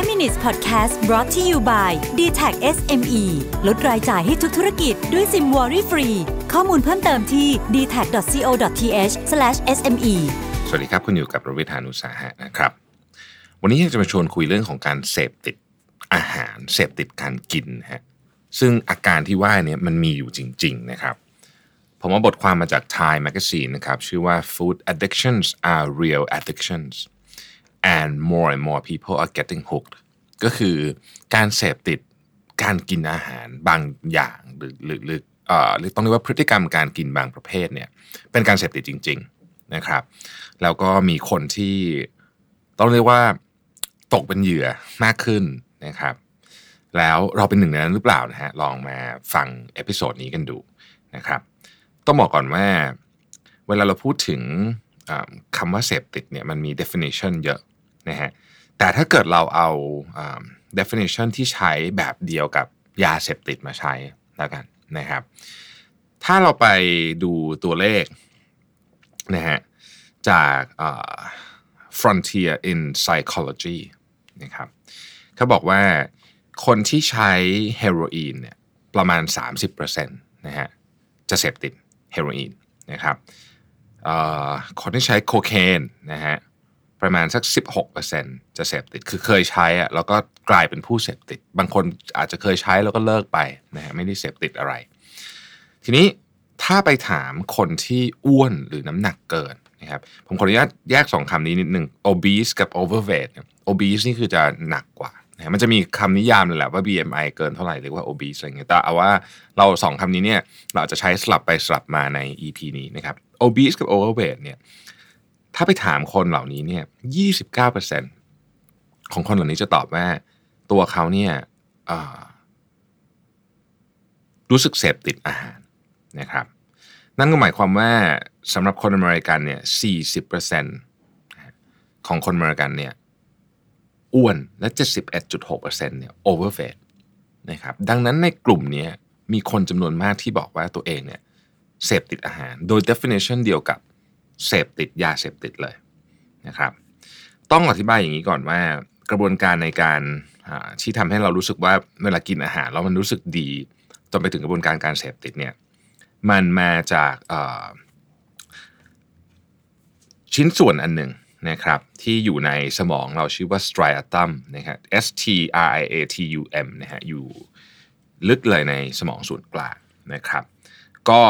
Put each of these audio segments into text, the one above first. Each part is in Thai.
5 minutes podcast brought to you by d t a c SME ลดรายจ่ายให้ทุกธุรกิจด้วยซิมวอรี่ฟรี ข้อมูลเพิ่มเติมที่ d t a c c o t h s m e สวัสดีครับคุณอยู่กับรวิทานุสาหะนะครับ วันนี้อยากจะมาชวนคุยเรื่องของการเสพติดอาหารเสพติดการกินฮะซึ่งอาการที่ว่าเนี่ยมันมีอยู่จริง ๆ นะครับ ผมว่าบทความมาจาก Time Magazine นะครับ ชื่อว่า Food addictions are real addictions and more and more people are getting hooked ก็คือการเสพติดการกินอาหารบางอย่างหรือหรือหรือเอ่อหรือต้องเรียกว่าพฤติกรรมการกินบางประเภทเนี่ยเป็นการเสพติดจริง ๆนะครับ แล้วก็มีคนที่ต้องเรียกว่าตกเป็นเหยื่อมากขึ้นนะครับ แล้วเราเป็นหนึ่งในนั้นหรือเปล่านะฮะลองมาฟังเอพิโซดนี้กันดูนะครับต้องบอกก่อนว่า เวลาเราพูดถึงคำว่าเสพติดเนี่ยมันมี definition เยอะ นะฮะแต่ถ้าเกิดเราเอา definition ที่ใช้แบบเดียวกับยาเสพติดมาใช้แล้วกันนะครับ ถ้าเราไปดูตัวเลขนะฮะจาก Frontier in Psychology นะครับเขาบอกว่าคนที่ใช้เฮโรอีนเนี่ยประมาณ 30%นะฮะจะเสพติดเฮโรอีนนะครับคนที่ใช้โคเคนนะฮะ ประมาณสัก 16%จะเสพติด คือเคยใช้อะแล้วก็กลายเป็นผู้เสพติด บางคนอาจจะเคยใช้แล้วก็เลิกไปนะฮะไม่ได้เสพติดอะไร ทีนี้ถ้าไปถามคนที่อ้วนหรือน้ำหนักเกินนะครับผมขออนุญาตแยกสองคำนี้นิดหนึ่ง obese กับ overweight เนี่ย obese นี่คือจะหนักกว่านะมันจะมีคำนิยามเลยแหละว่า BMI เกินเท่าไหร่หรือว่า obese อะไรเงี้ยแต่เอาว่าเราสองคำนี้เนี่ยเราจะใช้สลับไปสลับมาใน EP นี้นะครับ obese กับ overweight เนี่ย ถ้าไปถามคนเหล่านี้เนี่ย29%ของคนเหล่านี้จะตอบว่า ตัวเขาเนี่ยรู้สึกเสพติดอาหารนะครับ นั่นก็หมายความว่าสำหรับคนอเมริกันเนี่ย40%ของคนอเมริกันเนี่ยอ้วนและ71.6%เนี่ย overweight นะครับ ดังนั้นในกลุ่มนี้มีคนจำนวนมากที่บอกว่าตัวเองเนี่ยเสพติดอาหาร โดย definition เดียวกับ เสพติดยาเสพติดเลยนะครับ ต้องอธิบายอย่างนี้ก่อนว่ากระบวนการในการที่ทำให้เรารู้สึกว่าเวลากินอาหารแล้วมันรู้สึกดีจนไปถึงกระบวนการการเสพติดเนี่ยมันมาจากชิ้นส่วนอันหนึ่งนะครับที่อยู่ในสมองเราชื่อว่า striatum นะครับ S T R I A T U M นะฮะอยู่ลึกเลยในสมองส่วนกลางนะครับ ก็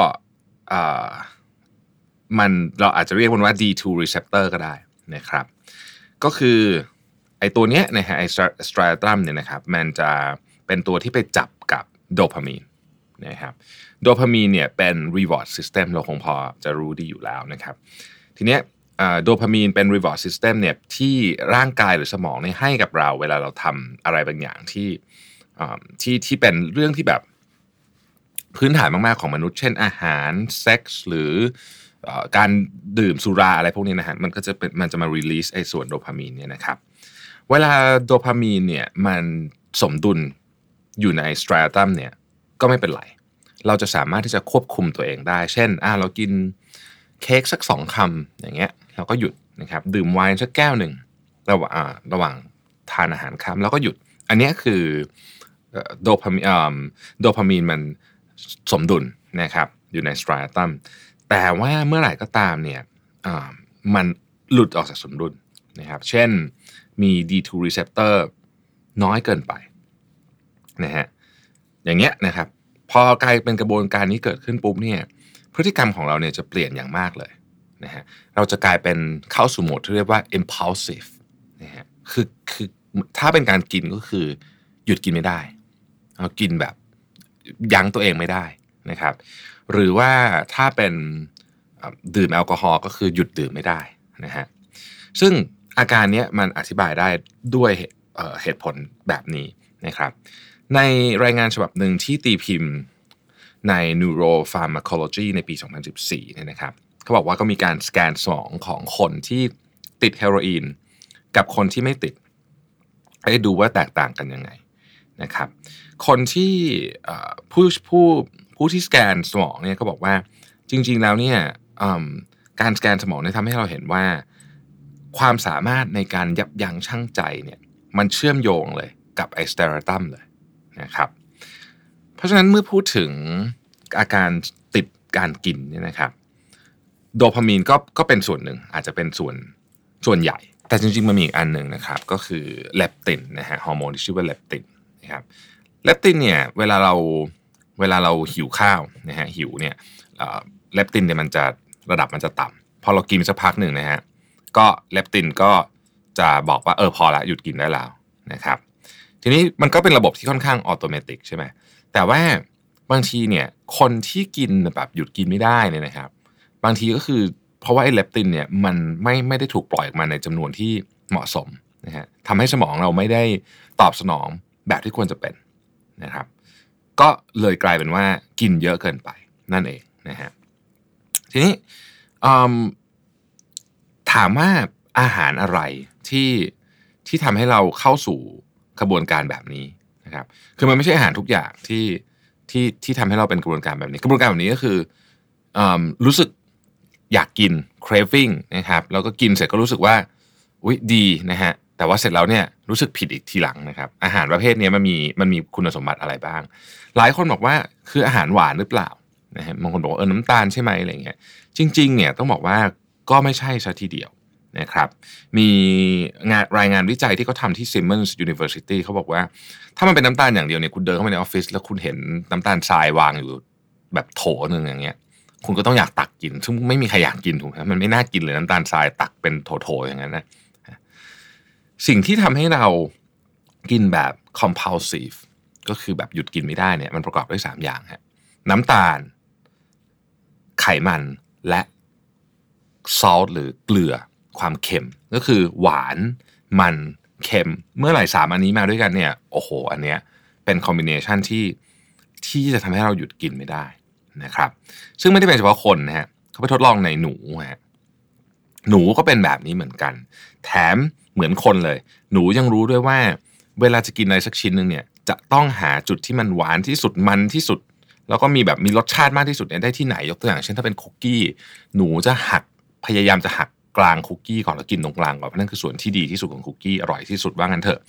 มันเราอาจจะเรียกมันว่า D2 receptor ก็ได้นะครับ ก็คือไอตัวเนี้ยนะฮะไอ striatum เนี่ยนะครับมันจะเป็นตัวที่ไปจับกับโดพามีนนะครับโดพามีนเนี่ยเป็น reward system เราคงพอจะรู้ดีอยู่แล้วนะครับ ทีเนี้ยโดพามีนเป็น reward system เนี่ยที่ร่างกายหรือสมองเนี่ยให้กับเรา เวลาเราทำอะไรบางอย่างที่ที่ที่เป็นเรื่องที่แบบ พื้นฐานมากๆของมนุษย์ เช่นอาหารเซ็กส์หรืออการดื่มสุราอะไรพวกนี้นะฮะมันก็จะเป็นมันจะมา release ไอ้ส่วนโดพามีนเนี่ยนะครับ เวลาโดพามีนเนี่ยมันสมดุลอยู่ในสตราตัมเนี่ยก็ไม่เป็นไร เราจะสามารถที่จะควบคุมตัวเองได้ เช่นอ่าเรากินเค้กสักสองคำอย่างเงี้ยเราก็หยุดนะครับดื่มไวน์สักแก้วหนึ่งระหว่างระหว่างทานอาหารค่ำแล้วก็หยุด อันนี้คือโดพามีนโดพามีนมัน สมดุลนะครับอยู่ในสตราตัมแต่ว่าเมื่อไหร่ก็ตามเนี่ยมันหลุดออกจากสมดุลนะครับเช่นมี D2 receptor น้อยเกินไปนะฮะอย่างเงี้ยนะครับพอกลายเป็นกระบวนการนี้เกิดขึ้นปุ๊บเนี่ยพฤติกรรมของเราเนี่ยจะเปลี่ยนอย่างมากเลยนะฮะเราจะกลายเป็นเข้าสู่โหมดที่เรียกว่า impulsive นะฮะคือคือถ้าเป็นการกินก็คือหยุดกินไม่ได้ เอากินแบบ ยั้งตัวเองไม่ได้นะครับ หรือว่าถ้าเป็นดื่มแอลกอฮอล์ก็คือหยุดดื่มไม่ได้นะฮะซึ่งอาการนี้มันอธิบายได้ด้วยเหตุผลแบบนี้นะครับ ในรายงานฉบับหนึ่งที่ตีพิมพ์ใน Neuropharmacology ในปี 2014เนี่ยนะครับเขาบอกว่าก็มีการสแกนสมองของคนที่ติดเฮโรอีนกับคนที่ไม่ติดให้ดูว่าแตกต่างกันยังไงนะครับ คนที่ผู้ผู้ผู้ที่สแกนสมองเนี่ยก็บอกว่าจริง ๆ แล้วเนี่ยการสแกนสมองเนี่ยทำให้เราเห็นว่า ความสามารถในการยับยั้งชั่งใจเนี่ยมันเชื่อมโยงเลยกับไอสเตอรตัมเลยนะครับ เพราะฉะนั้นเมื่อพูดถึงอาการติดการกินเนี่ยนะครับโดพามีนก็ก็เป็นส่วนหนึ่งอาจจะเป็นส่วนส่วนใหญ่ แต่จริงๆมันมีอีกอันหนึ่งนะครับ ก็คือเลปตินนะฮะฮอร์โมนที่ชื่อว่าเลปตินนะครับ เลปตินเนี่ยเวลาเราเวลาเราหิวข้าวนะฮะหิวเนี่ยเลปตินเนี่ยมันจะระดับมันจะต่ำพอเรากินสักพักหนึ่งนะฮะก็เลปตินก็จะบอกว่าเออพอละหยุดกินได้แล้วนะครับ ทีนี้มันก็เป็นระบบที่ค่อนข้าง automatic ใช่ไหมแต่ว่าบางทีเนี่ยคนที่กินแบบหยุดกินไม่ได้เนี่ยนะครับ บางทีก็คือเพราะว่าไอ้เลปตินเนี่ยมันไม่ไม่ได้ถูกปล่อยออกมาในจำนวนที่เหมาะสมนะฮะทำให้สมองเราไม่ได้ตอบสนองแบบที่ควรจะเป็น นะครับ ก็เลยกลายเป็นว่ากินเยอะเกินไปนั่นเองนะฮะทีนี้ถามว่าอาหารอะไรที่ที่ทำให้เราเข้าสู่กระบวนการแบบนี้นะครับ คือมันไม่ใช่อาหารทุกอย่างที่ที่ที่ทำให้เราเป็นกระบวนการแบบนี้ กระบวนการแบบนี้ก็คืออรู้สึกอยากกิน craving นะครับ แล้วก็กินเสร็จก็รู้สึกว่าอุ้ยดีนะฮะ แต่ว่าเสร็จแล้วเนี่ยรู้สึกผิดอีกทีหลังนะครับ อาหารประเภทนี้มันมีมันมีคุณสมบัติอะไรบ้าง หลายคนบอกว่าคืออาหารหวานหรือเปล่านะฮะบางคนบอกว่าเออน้ำตาลใช่ไหมอะไรเงี้ยจริงๆเนี่ยต้องบอกว่าก็ไม่ใช่ซะทีเดียวนะครับมีงานรายงานวิจัยที่เขาทำที่ Simmons University เขาบอกว่า ถ้ามันเป็นน้ำตาลอย่างเดียวเนี่ยคุณเดินเข้าไปในออฟฟิศแล้วคุณเห็นน้ำตาลทรายวางอยู่แบบโถหนึ่งอย่างเงี้ยคุณก็ต้องอยากตักกิน ซึ่งไม่มีใครอยากกินถูกไหมมันไม่น่ากินเลยน้ำตาลทรายตักเป็นโถๆอย่างนั้นนะ สิ่งที่ทำให้เรากินแบบ compulsive ก็คือแบบหยุดกินไม่ได้เนี่ยมันประกอบด้วย 3 อย่างฮะน้ำตาล ไขมันและซอสหรือเกลือความเค็ม ก็คือหวานมันเค็ม เมื่อไหร่สามอันนี้มาด้วยกันเนี่ยโอ้โห อันเนี้ยเป็นคอมบิเนชันที่ที่จะทำให้เราหยุดกินไม่ได้นะครับ ซึ่งไม่ได้เป็นเฉพาะคนนะฮะเขาไปทดลองในหนูฮะ หนูก็เป็นแบบนี้เหมือนกัน แถมเหมือนคนเลย หนูยังรู้ด้วยว่า เวลาจะกินอะไรสักชิ้นหนึ่งเนี่ยจะต้องหาจุดที่มันหวานที่สุดมันที่สุด แล้วก็มีแบบมีรสชาติมากที่สุดเนี่ยได้ที่ไหนยกตัวอย่างเช่นถ้าเป็นคุกกี้หนูจะหักพยายามจะหักกลางคุกกี้ก่อนแล้วกินตรงกลางก่อนเพราะนั่นคือส่วนที่ดีที่สุดของคุกกี้อร่อยที่สุดว่างั้นเถอะ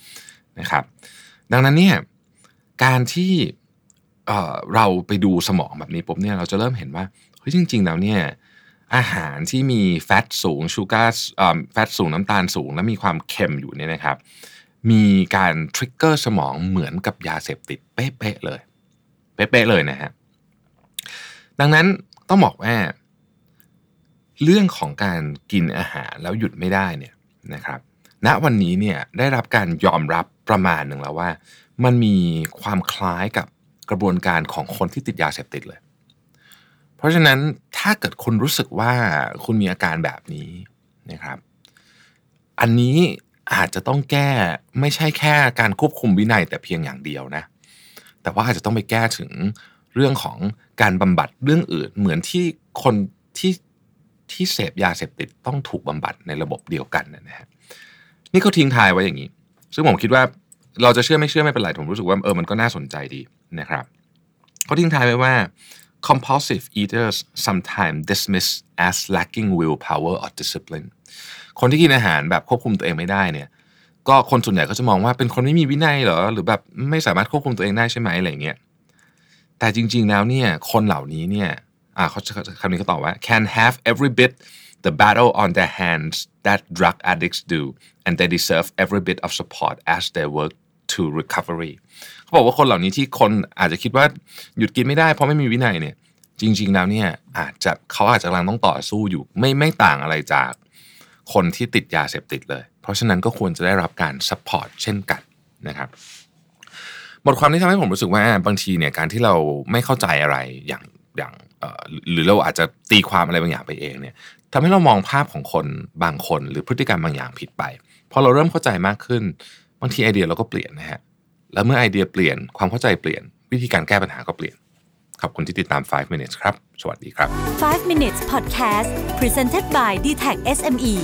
นะครับ ดังนั้นเนี่ยการที่เราไปดูสมองแบบนี้ปุ๊บเนี่ยเราจะเริ่มเห็นว่าเฮ้ยจริง ๆ แล้วเนี่ย อาหารที่มีแฟตสูงชูการ์แฟตสูงน้ำตาลสูง และมีความเค็มอยู่เนี่ยนะครับ มีการทริกเกอร์สมองเหมือนกับยาเสพติดเป๊ะๆเลย เป๊ะๆเลยนะฮะดังนั้นต้องบอกว่าเรื่องของการกินอาหารแล้วหยุดไม่ได้เนี่ยนะครับณวันนี้เนี่ยได้รับการยอมรับประมาณหนึ่งแล้วว่า มันมีความคล้ายกับกระบวนการของคนที่ติดยาเสพติดเลย เพราะฉะนั้นถ้าเกิดคุณรู้สึกว่าคุณมีอาการแบบนี้นะครับ อันนี้อาจจะต้องแก้ไม่ใช่แค่การควบคุมวินัยแต่เพียงอย่างเดียวนะ แต่ว่าอาจจะต้องไปแก้ถึงเรื่องของการบำบัดเรื่องอื่น เหมือนที่คนที่ที่เสพยาเสพติดต้องถูกบำบัดในระบบเดียวกันนะฮะนี่เขาทิ้งทายไว้อย่างนี้ ซึ่งผมคิดว่าเราจะเชื่อไม่เชื่อไม่เป็นไรผมรู้สึกว่าเออมันก็น่าสนใจดีนะครับเขาทิ้งทายไว้ว่า compulsive eaters sometimes dismissed as lacking willpower or discipline คนที่กินอาหารแบบควบคุมตัวเองไม่ได้เนี่ยก็คนส่วนใหญ่ก็จะมองว่าเป็นคนไม่มีวินัยเหรอ หรือแบบไม่สามารถควบคุมตัวเองได้ใช่ไหมอะไรเงี้ยแต่จริง ๆแล้วเนี่ยคนเหล่านี้เนี่ย่าเขาคำนี้เขาตอบว่า can have every bit the battle on their hands that drug addicts do and they deserve every bit of support as they work to recovery เขาบอกว่าคนเหล่านี้ที่คนอาจจะคิดว่าหยุดกินไม่ได้เพราะไม่มีวินัยเนี่ย จริง ๆ แล้วเนี่ยอาจจะเขาอาจจะกำลังต้องต่อสู้อยู่ ไม่ไม่ต่างอะไรจากคนที่ติดยาเสพติดเลย เพราะฉะนั้นก็ควรจะได้รับการ support เช่นกันนะครับบทความนี้ทำให้ผมรู้สึกว่าบางทีเนี่ยการที่เราไม่เข้าใจอะไรอย่างอย่างหรือเราอาจจะตีความอะไรบางอย่างไปเองเนี่ยทำให้เรามองภาพของคนบางคนหรือพฤติกรรมบางอย่างผิดไปพอเราเริ่มเข้าใจมากขึ้นบางทีไอเดียเราก็เปลี่ยนนะฮะ และเมื่อไอเดียเปลี่ยนความเข้าใจเปลี่ยน วิธีการแก้ปัญหาก็เปลี่ยน ขอบคุณที่ติดตาม 5 minutes ครับ สวัสดีครับ 5 minutes podcast presented by d t e c h SME